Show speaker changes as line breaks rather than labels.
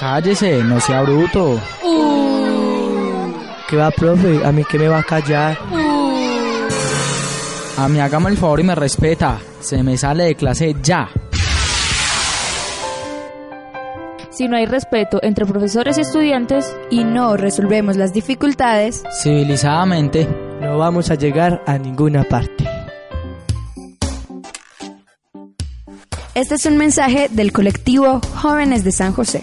Cállese, no sea bruto.
¿Qué va, profe? ¿A mí qué me va a callar?
A mí hágame el favor y me respeta. Se me sale de clase ya.
Si no hay respeto entre profesores y estudiantes,
y no resolvemos las dificultades,
Civilizadamente.
No vamos a llegar a ninguna parte.
este es un mensaje del colectivo Jóvenes de San José.